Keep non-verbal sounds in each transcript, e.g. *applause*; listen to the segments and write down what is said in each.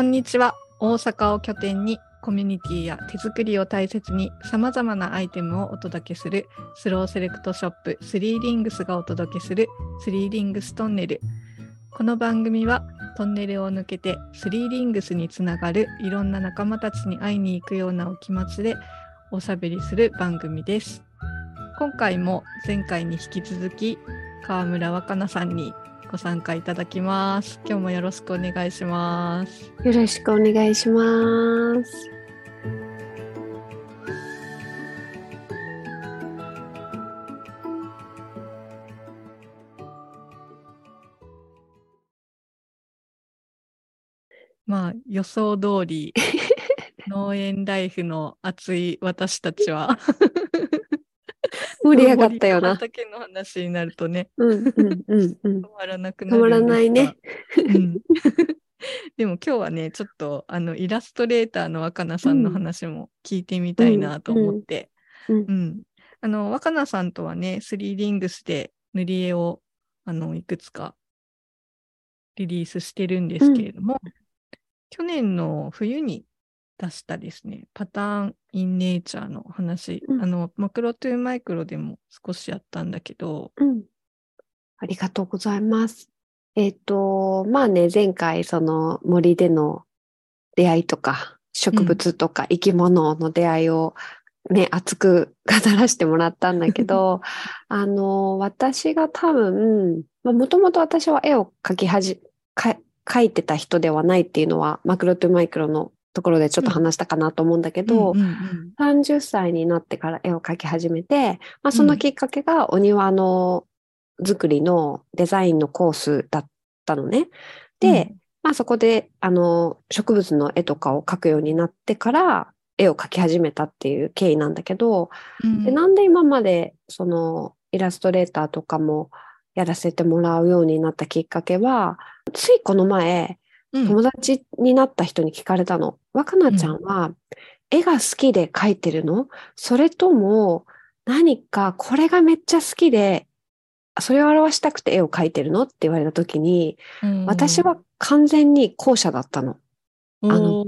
こんにちは。大阪を拠点にコミュニティや手作りを大切に様々なアイテムをお届けするスローセレクトショップスリーリングスがお届けするスリーリングストンネル。この番組はトンネルを抜けてスリーリングスにつながるいろんな仲間たちに会いに行くようなお気持ちでおしゃべりする番組です。今回も前回に引き続き川村若菜さんにご参加いただきます。今日もよろしくお願いします。よろしくお願いします。まあ予想通り *laughs* 農園ライフの熱い私たちは盛り上がったよな。畑の話になるとねうんうんうんうん。止まらなくなる止まらないねんですが。うんでも今日はねちょっとあのイラストレーターの若菜さんの話も聞いてみたいなと思って、うんうんあの若菜さんとはねスリーリングスで塗り絵をあのいくつかリリースしてるんですけれども、去年の冬に出したですね、パターン・イン・ネイチャーの話、うんあの、マクロトゥーマイクロでも少しやったんだけど、うん。ありがとうございます。えっ、と、まあね、前回その森での出会いとか、植物とか生き物の出会いをね、熱く語らせてもらったんだけど、*laughs* あの、私が多分、もともと私は絵を描きはじ、か描いてた人ではないっていうのは、マクロトゥーマイクロのところでちょっと話したかなと思うんだけど、うんうんうん。30歳になってから絵を描き始めて、まあ、そのきっかけがお庭の作りのデザインのコースだったのね。で、まあそこであの植物の絵とかを描くようになってから絵を描き始めたっていう経緯なんだけど、うん。でなんで今までそのイラストレーターとかもやらせてもらうようになったきっかけは、ついこの前、うん友達になった人に聞かれたの。若菜ちゃんは絵が好きで描いてるの？それとも何かこれがめっちゃ好きで、それを表したくて絵を描いてるの？って言われた時に、うん。私は完全に後者だったの。あの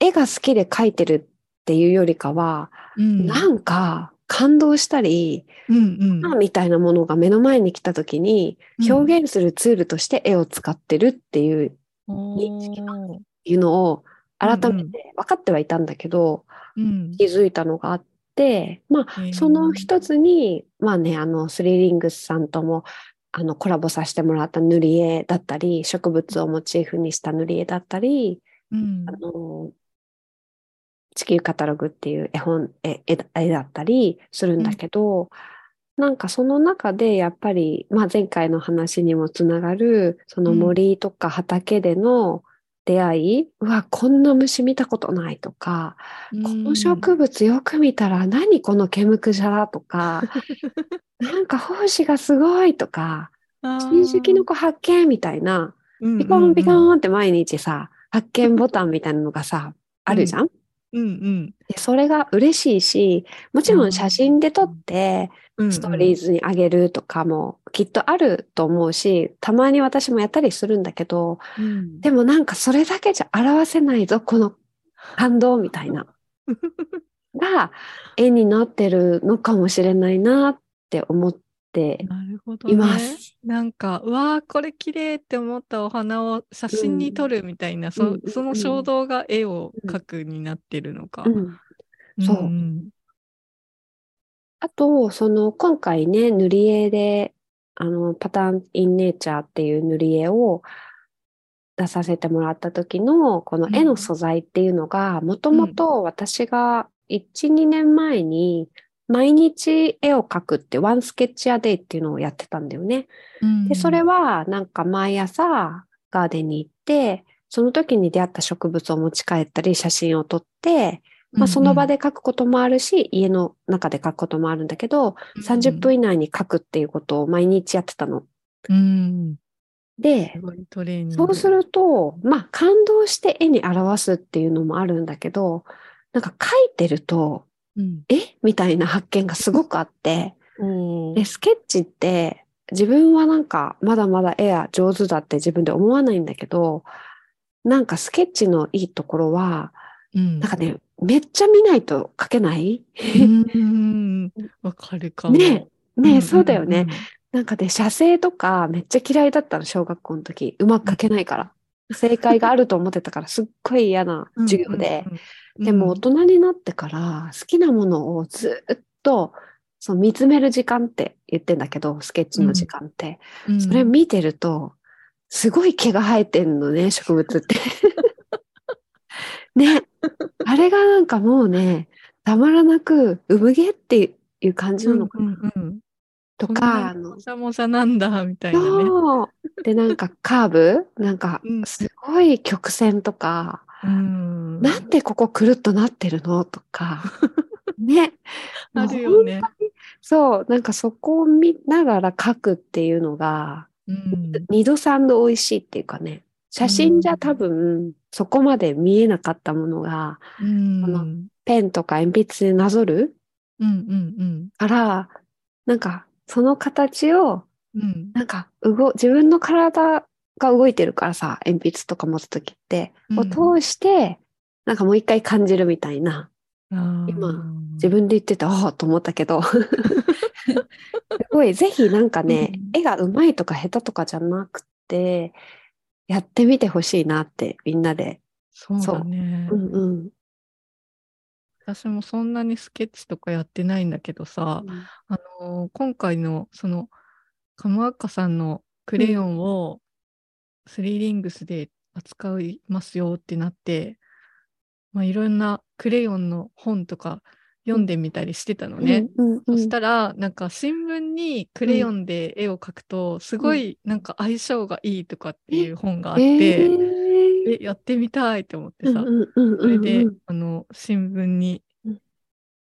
絵が好きで描いてるっていうよりかは、うん。なんか感動したり、うんうん。みたいなものが目の前に来た時に表現するツールとして絵を使ってるっていう認識がおー。いうのを改めうんうん。て分かってはいたんだけど、うん。気づいたのがあって、まあ、その一つに、まあね、あの、スリーリングスさんとも、あの、コラボさせてもらった塗り絵だったり、植物をモチーフにした塗り絵だったり、うん。あの、地球カタログっていう絵本、絵絵絵だったりするんだけど、なんかその中でやっぱり、まあ前回の話にもつながる、その森とか畑での出会い、うわ、こんな虫見たことないとか、この植物よく見たら何この毛むくじゃらとか、*laughs* なんか胞子がすごいとか、新種キノコ発見みたいな、ピコンピコンって毎日さ、発見ボタンみたいなのがさ、あるじゃん？うんうん。でそれが嬉しいし、もちろん写真で撮って、うん。ストーリーズにあげるとかもきっとあると思うし、たまに私もやったりするんだけど、うん。でもなんかそれだけじゃ表せないぞ、この感動みたいな。*laughs* が絵になってるのかもしれないなって思ってなるほどいね。ます。なんか、うわー、これ綺麗って思ったお花を写真に撮るみたいな、そうんその衝動が絵を描くになってるのか。うんそうんんあと、その今回ね、塗り絵で、あの、パターンインネイチャーっていう塗り絵を出させてもらった時の、この絵の素材っていうのが、もともと私が1、2年前に毎日絵を描くってワンスケッチアデイっていうのをやってたんだよね。で、それはなんか毎朝ガーデンに行って、その時に出会った植物を持ち帰ったり写真を撮って、まあ、その場で書くこともあるし、家の中で書くこともあるんだけど、30分以内に書くっていうことを毎日やってたの。うん。ですごいトレーニング。そうすると、まあ、感動して絵に表すっていうのもあるんだけど、なんか書いてると、うん、え？みたいな発見がすごくあって、おーで、スケッチって自分はなんかまだまだ絵は上手だって自分で思わないんだけど、なんかスケッチのいいところは、うんなんかね、めっちゃ見ないと描けない？うんわかるかも。ねね、んそうだよね。。なんかね、写生とかめっちゃ嫌いだったの、小学校の時。うまく描けないから。正解があると思ってたから、すっごい嫌なうん授業で。、うんでも大人になってから好きなものをずっとそう見つめる時間って言ってんだけど、スケッチの時間って。うんそれ見てると、すごい毛が生えてんのね、植物って。*laughs* ね。あれがなんかもうね、たまらなく産毛っていう感じなのかな。うんうんうんとか、あのにも、さもさなんだみたいなね。で、なんかカーブ？*laughs* なんかうん、すごい曲線とか、うん。なんでここくるっとなってるの？とか、*laughs* ね。あるよね。そう、なんかそこを見ながら描くっていうのが、うん。二度三度美味しいっていうかね、写真じゃ多分そこまで見えなかったものが、うん。あのペンとか鉛筆でなぞるうんうん。から、なんかその形を、うんうんなんか動、自分の体が動いてるからさ、鉛筆とか持つときって、を通して、なんかもう一回感じるみたいな。今自分で言ってて、ああと思ったけど。*laughs* すごい、ぜひなんかね、うん絵が上手いとか下手とかじゃなくて、やってみてほしいなって、みんなで。そうだね。うんうん。私もそんなにスケッチとかやってないんだけどさ、あのー今回のそのカムアッカさんのクレヨンをスリーリングスで扱いますよってなって、まあ、いろんなクレヨンの本とか読んでみたりしてたのね。うんうんうん。そしたらなんか新聞にクレヨンで絵を描くとすごいなんか相性がいいとかっていう本があって、えーえやってみたいと思ってさ、それで、うんあの新聞にうん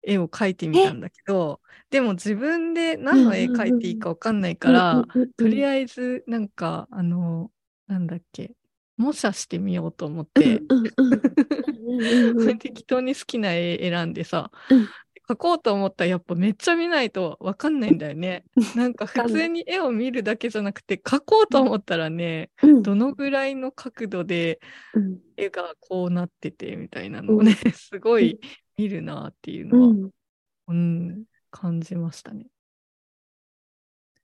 絵を描いてみたんだけどでも自分で何の絵描いていいか分かんないから、とりあえずなんかあのなんだっけ模写してみようと思って、適当に好きな絵選んでさ、うん描こうと思ったらやっぱめっちゃ見ないと分かんないんだよね。*laughs* なんか普通に絵を見るだけじゃなくて描こうと思ったらね、うん。どのぐらいの角度でうん絵がこうなっててみたいなのをね、すごい見るなっていうのは、うん。うん、感じましたね。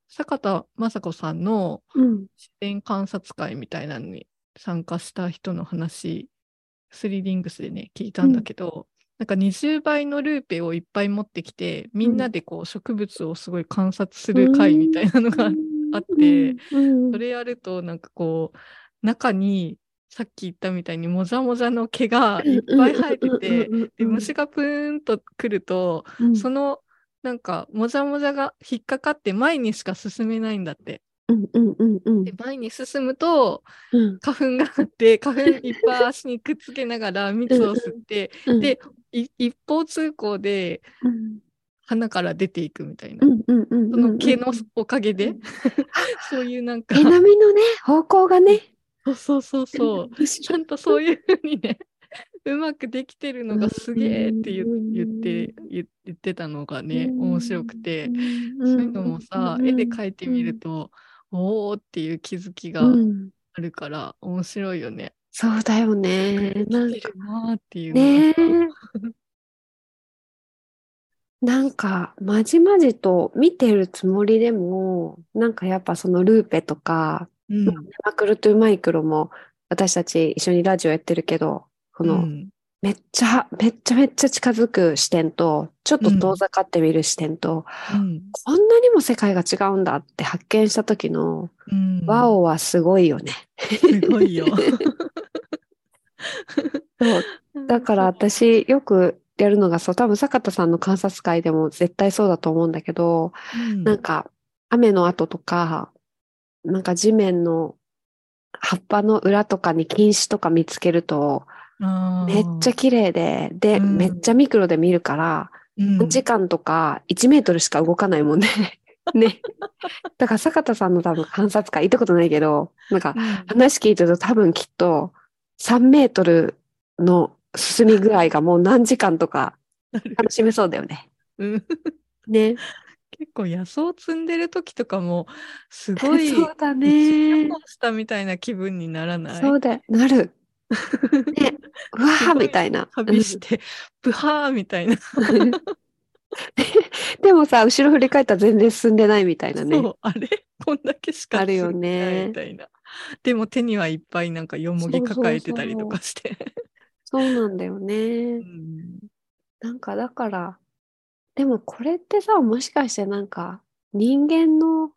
坂田雅子さんのうん。自然観察会みたいなのに参加した人の話、スリーリングスでね、聞いたんだけど、なんか20倍のルーペをいっぱい持ってきて、みんなでこう植物をすごい観察する会みたいなのがあって、うんそれやるとなんかこう中にさっき言ったみたいにもじゃもじゃの毛がいっぱい生えてて、で虫がプーンと来ると、うん。そのなんかもじゃもじゃが引っかかって前にしか進めないんだって。で前に進むとうん。花粉があって花粉いっぱい足にくっつけながら蜜を吸って、うんでい一方通行でうん。花から出ていくみたいな。うんうんうんうんその毛のおかげで、*laughs* そういうなんか。毛並みのね方向がね。そうそうそうそう。ちゃんとそういうふうにね、うまくできてるのがすげえって言って言言ってたのがね、うん面白くて、うんそういうのもさ、うん絵で描いてみると、おーっていう気づきがうん。あるから面白いよね。そうだよね。なんかなーっていうね *laughs* なんか、まじまじと見てるつもりでも、なんかやっぱそのルーペとか、うん。マクロトゥマイクロも私たち一緒にラジオやってるけど、この、うん。めっちゃ、めっちゃめっちゃ近づく視点と、ちょっと遠ざかってみる視点と、うん。こんなにも世界が違うんだって発見した時の、うん。ワオはすごいよね。すごいよ。*laughs* *laughs* そう。だから私よくやるのがそう、多分坂田さんの観察会でも絶対そうだと思うんだけど、うん。なんか雨の跡とか、なんか地面の葉っぱの裏とかに菌糸とか見つけると、めっちゃ綺麗で、で、うん。めっちゃミクロで見るから、うん。何時間とか1メートルしか動かないもんね。*laughs* ね。だから坂田さんの多分観察会行ったことないけど、なんかうん。話聞いてると多分きっと3メートルの進み具合がもう何時間とか楽しめそうだよね。うんね。結構野草摘んでる時とかもすごいそうだ一ねしたみたいな気分にならない？そうだよ。なる。ね、*laughs* うわーみたいな。旅して、ブハーみたいな。う *laughs* んでもさ、後ろ振り返ったら全然進んでないみたいなね。そう、あれ？こんだけしかあるよ進んでないねみたいな。*laughs* でも手にはいっぱいなんかよもぎ抱えてたりとかして。そうなんだよね。う。ん。なんかだから、でもこれってさ、もしかしてなんか人間の、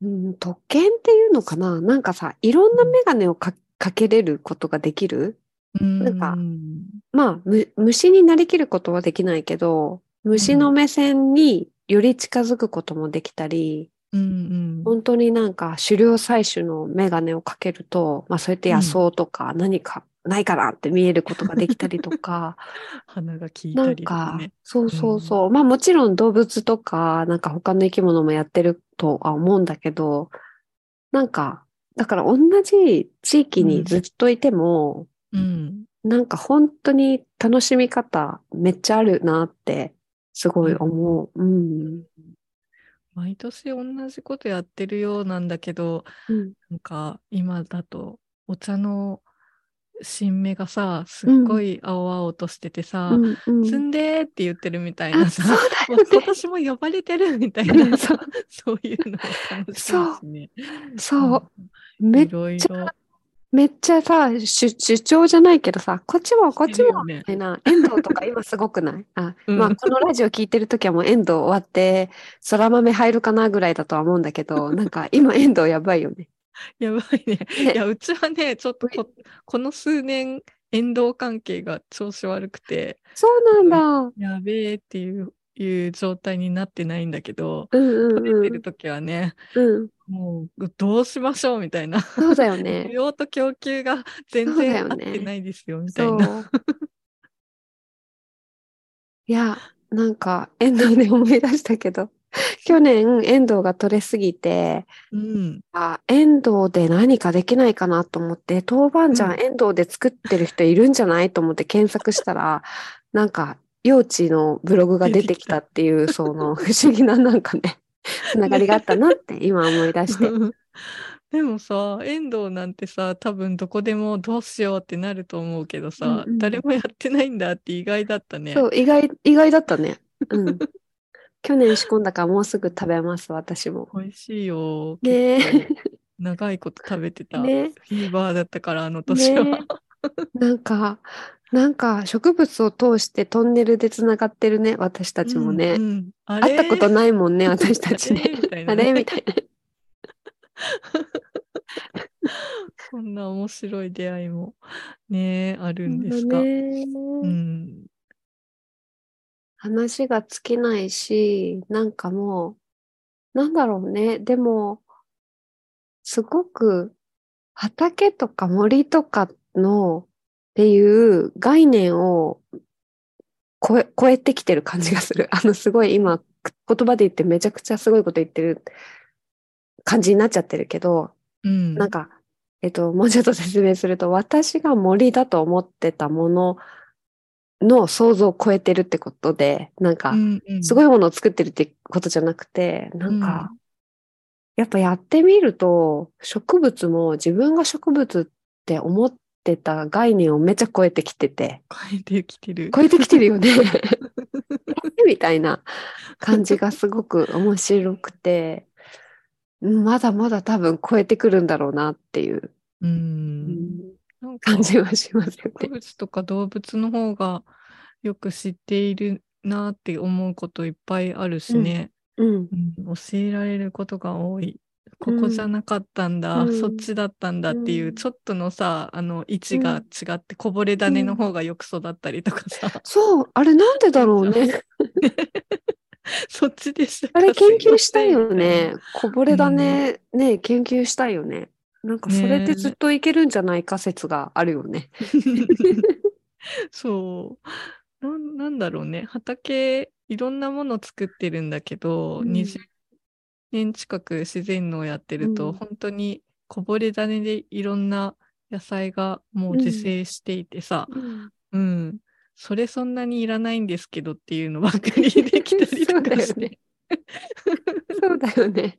うん、特権っていうのかな？なんかさ、いろんなメガネをかかけれることができる？なんかうんまあ、む虫になりきることはできないけど、虫の目線により近づくこともできたり、うんうん本当になんか狩猟採取のメガネをかけると、まあそうやって野草とか何かないかなって見えることができたりとか、*laughs* 鼻が効いなんたりとかかね。、そうそうそう。まあもちろん動物とか、なんか他の生き物もやってるとは思うんだけど、なんか、だから同じ地域にずっといても、うん。なんか本当に楽しみ方めっちゃあるなってすごい思う。うん。毎年同じことやってるようなんだけど、うん。なんか今だとお茶の新芽がさ、すっごい青々としててさ、うん。うん摘んでーって言ってるみたいあ、なさ、そうだもよね。う今年も呼ばれてるみたいうんなそさ、*laughs* そういうのも楽しいしね。そう。うんめいろいろ。めっちゃさ、主主張じゃないけどさ、こっちもこっちもみたいな、遠藤とか今すごくない？*laughs* あ、うんまあこのラジオ聞いてるときはもう遠藤終わって、空豆入るかなぐらいだとは思うんだけど、*laughs* なんか今遠藤やばいよね。やばいね。ねいや、うちはね、ちょっとここの数年、縁動関係が調子悪くて、そうなんだ。やべえっていういう状態になってないんだけど、うん取うんうん。れてる時はね、うん。もうどうしましょうみたいな。そうだよ需ね。*laughs* 要と供給が全然合ってないですよみたそ。いうな。いや、なんか、遠藤で思い出したけど、去年、遠藤が取れすぎて、うん。あ、遠藤で何かできないかなと思って、豆板醤うん遠藤で作ってる人いるんじゃないと思って検索したら、なんか、幼稚のブログが出てきたっていう、その不思議ななんかね、*laughs* つながりがあったなって今思い出して。*laughs* でもさ、遠藤なんてさ、多分どこでもどうしようってなると思うけどさ、うんうん誰もやってないんだって意外だったね。そう、意外、意外だったね。うん。*laughs* 去年仕込んだからもうすぐ食べます、私も。美味しいよ。ね長いこと食べてた。ねフィーバーだったから、あの年は。ね *laughs* なんか、なんか植物を通してトンネルでつながってるね、私たちもね。うんうんあ会ったこといないもんね、*laughs* 私たちね。あねれ？みたいな。*laughs* そんな面白い出会いもね、あるんですか？だねうん。話が尽きないし、なんかもう、なんだろうね。でも、すごく畑とか森とかのっていう概念を超え、超えてきてる感じがする。*laughs* あの、すごい今、言葉で言ってめちゃくちゃすごいこと言ってる感じになっちゃってるけど、うん。なんか、えっと、もうちょっと説明すると、私が森だと思ってたものの想像を超えてるってことで、なんかう、んうんすごいものを作ってるってことじゃなくて、なんか、やっぱやってみると、植物も自分が植物って思ってた概念をめっちゃ超えてきてて、変えてきてる。超えてきてるよね。*laughs* みたいな感じがすごく面白くて、うんまだまだ多分超えてくるんだろうなっていう、う。うん感じはしますよ植ね。物とか動物の方がよく知っているなって思うこといっぱいあるしね。うん。うん教えられることが多い。ここじゃなかったんだ、うんそっちだったんだっていう、うんちょっとのさ、あの位置が違って、こぼれ種の方がよく育ったりとかさ、そう、あれなんでだろうね。そっちでしたあれ研究したいよね。こぼれ種、ね、研究したいよね。なんかそれでずっといけるんじゃないか説があるよね。みたいなそうなん。なんだろうね。畑、いろんなもの作ってるんだけど、うん20年近く自然農やってると、うん本当にこぼれ種でいろんな野菜がもう自生していてさ、うんうん。それそんなにいらないんですけどっていうのばっかりできたりとかして。そうだよね。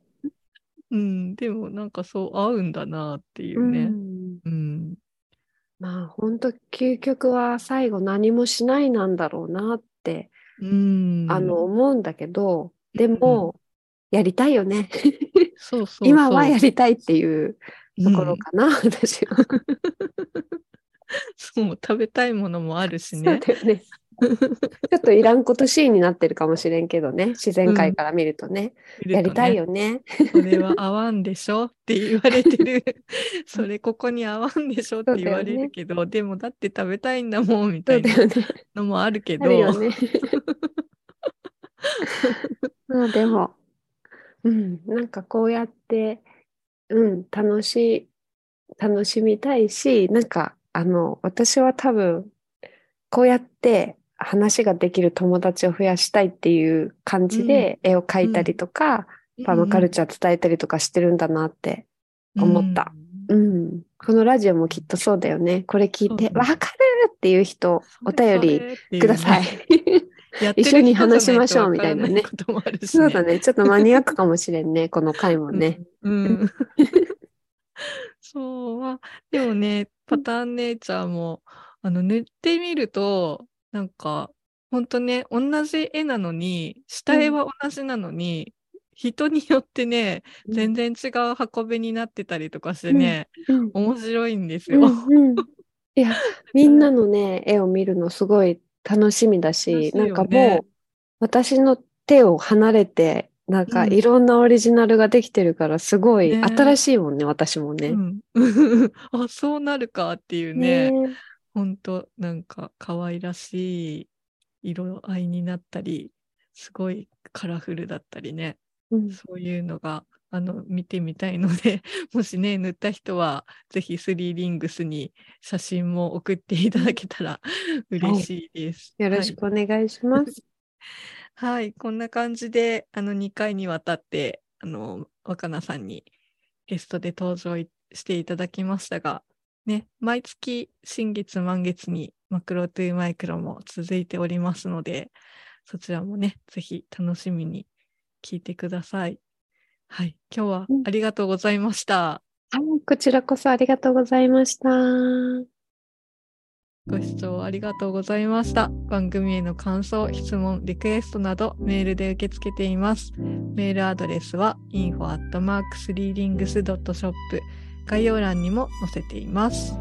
うん。でもなんかそう合うんだなっていううね。んうん。まあ本当究極は最後何もしないなんだろうなって、うん。あの思うんだけど、でも、やりたいよね。そうそうそう今はやりたいっていうところかな、私は。*laughs* そう、食べたいものもあるしね。ね。ちょっといらんことシーンになってるかもしれんけどね、自然界から見るとね、やりたいよね。それは合わんでしょって言われてる。*laughs* それここに合わんでしょって言われるけど、でもだって食べたいんだもんみたいな。のもあるけど、ね。*laughs* まあでも、うん、なんかこうやって、うん、楽しい、楽しみたいし、なんか、あの、私は多分、こうやって話ができる友達を増やしたいっていう感じで絵を描いたりとか、パーマカルチャー伝えたりとかしてるんだなって思った。うん。このラジオもきっとそうだよね。これ聞いて、わかるっていう人、お便りください。。*laughs* 一緒に話しましょうみたいなねそうだね。ちょっとマニアックかもしれんね。*laughs* この回もね。うん。うん *laughs* そうは、でもね、パターンネイチャーも、あの、塗ってみると、なんか、ほんとね、同じ絵なのに、下絵は同じなのに、人によってね、全然違う運びになってたりとかしてね、うん。面白いんですよ。うんうんいや、*laughs* みんなのね、絵を見るのすごい楽しみだし、ね。なんかもう、私の手を離れて、なんかうん。いろんなオリジナルができてるから、すごいね。新しいもんね、私もね。うん、*laughs* あ、そうなるかっていうね。ねほんとなんか可愛らしい色合いになったりすごいカラフルだったりね。うん。そういうのがあの見てみたいので *laughs* もしね塗った人はぜひスリーリングスに写真も送っていただけたら嬉しいです。よろしくお願いします。はい、はい、こんな感じであの2回にわたってあの若菜さんにゲストで登場いしていただきましたがね、毎月新月満月にマクロトゥーマイクロも続いておりますので、そちらもね、ぜひ楽しみに聞いてください。はい、今日はうんありがとうございました。はい、こちらこそありがとうございました。ご視聴ありがとうございました。番組への感想、質問、リクエストなどメールで受け付けています。メールアドレスは info.3rings.shop 概要欄にも載せています。